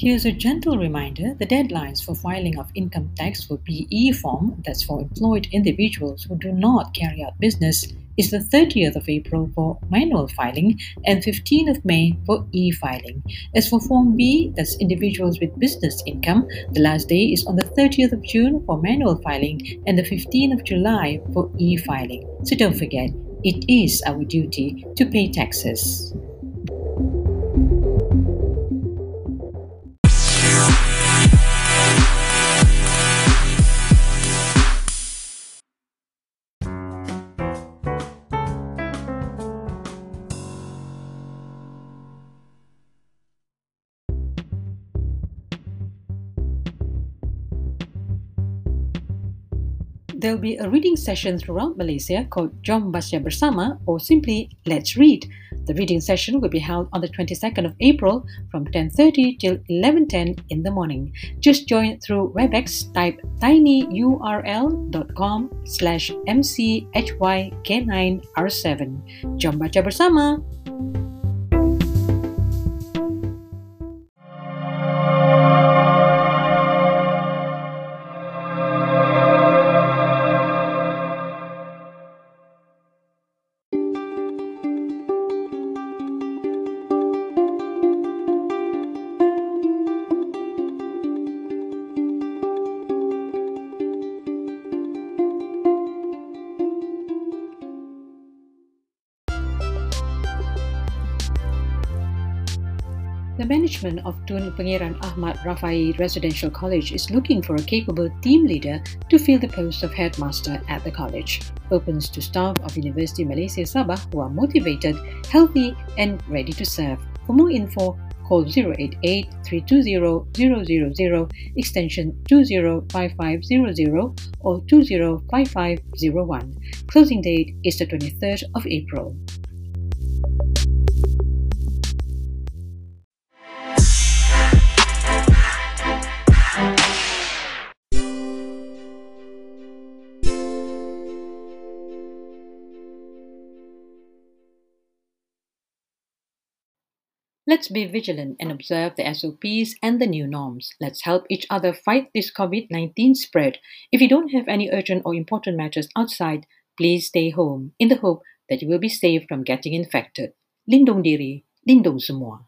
Here's a gentle reminder the deadlines for filing of income tax for BE form, that's for employed individuals who do not carry out business, is the 30th of April for manual filing and 15th of May for e filing. As for Form B, that's individuals with business income, the last day is on the 30th of June for manual filing and the 15th of July for e filing. So don't forget, it is our duty to pay taxes. There'll be a reading session throughout Malaysia called Jom Baca Bersama or simply Let's Read. The reading session will be held on the 22nd of April from 10.30 till 11.10 in the morning. Just join through WebEx, type tinyurl.com slash mchyk9r7. Jom Baca Bersama! The management of Tun Pangeran Ahmad Rafai Residential College is looking for a capable team leader to fill the post of headmaster at the college. Opens to staff of University Malaysia Sabah who are motivated, healthy, and ready to serve. For more info, call 088 320 000 extension 205500 or 205501. Closing date is the 23rd of April. Let's be vigilant and observe the SOPs and the new norms. Let's help each other fight this COVID 19 spread. If you don't have any urgent or important matters outside, please stay home in the hope that you will be safe from getting infected. Lindung diri, lindung semua.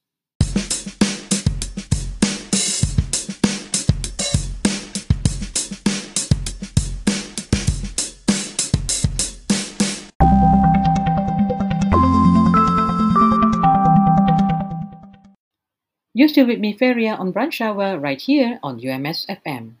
You're still with me, Feria, on Brunch Hour right here on UMS FM.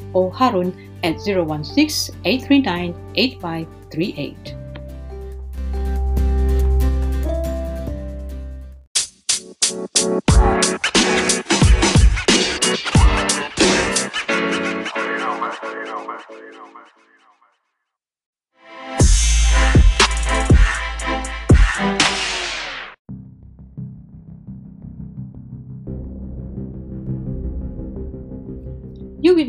or Harun at 016 839 8538.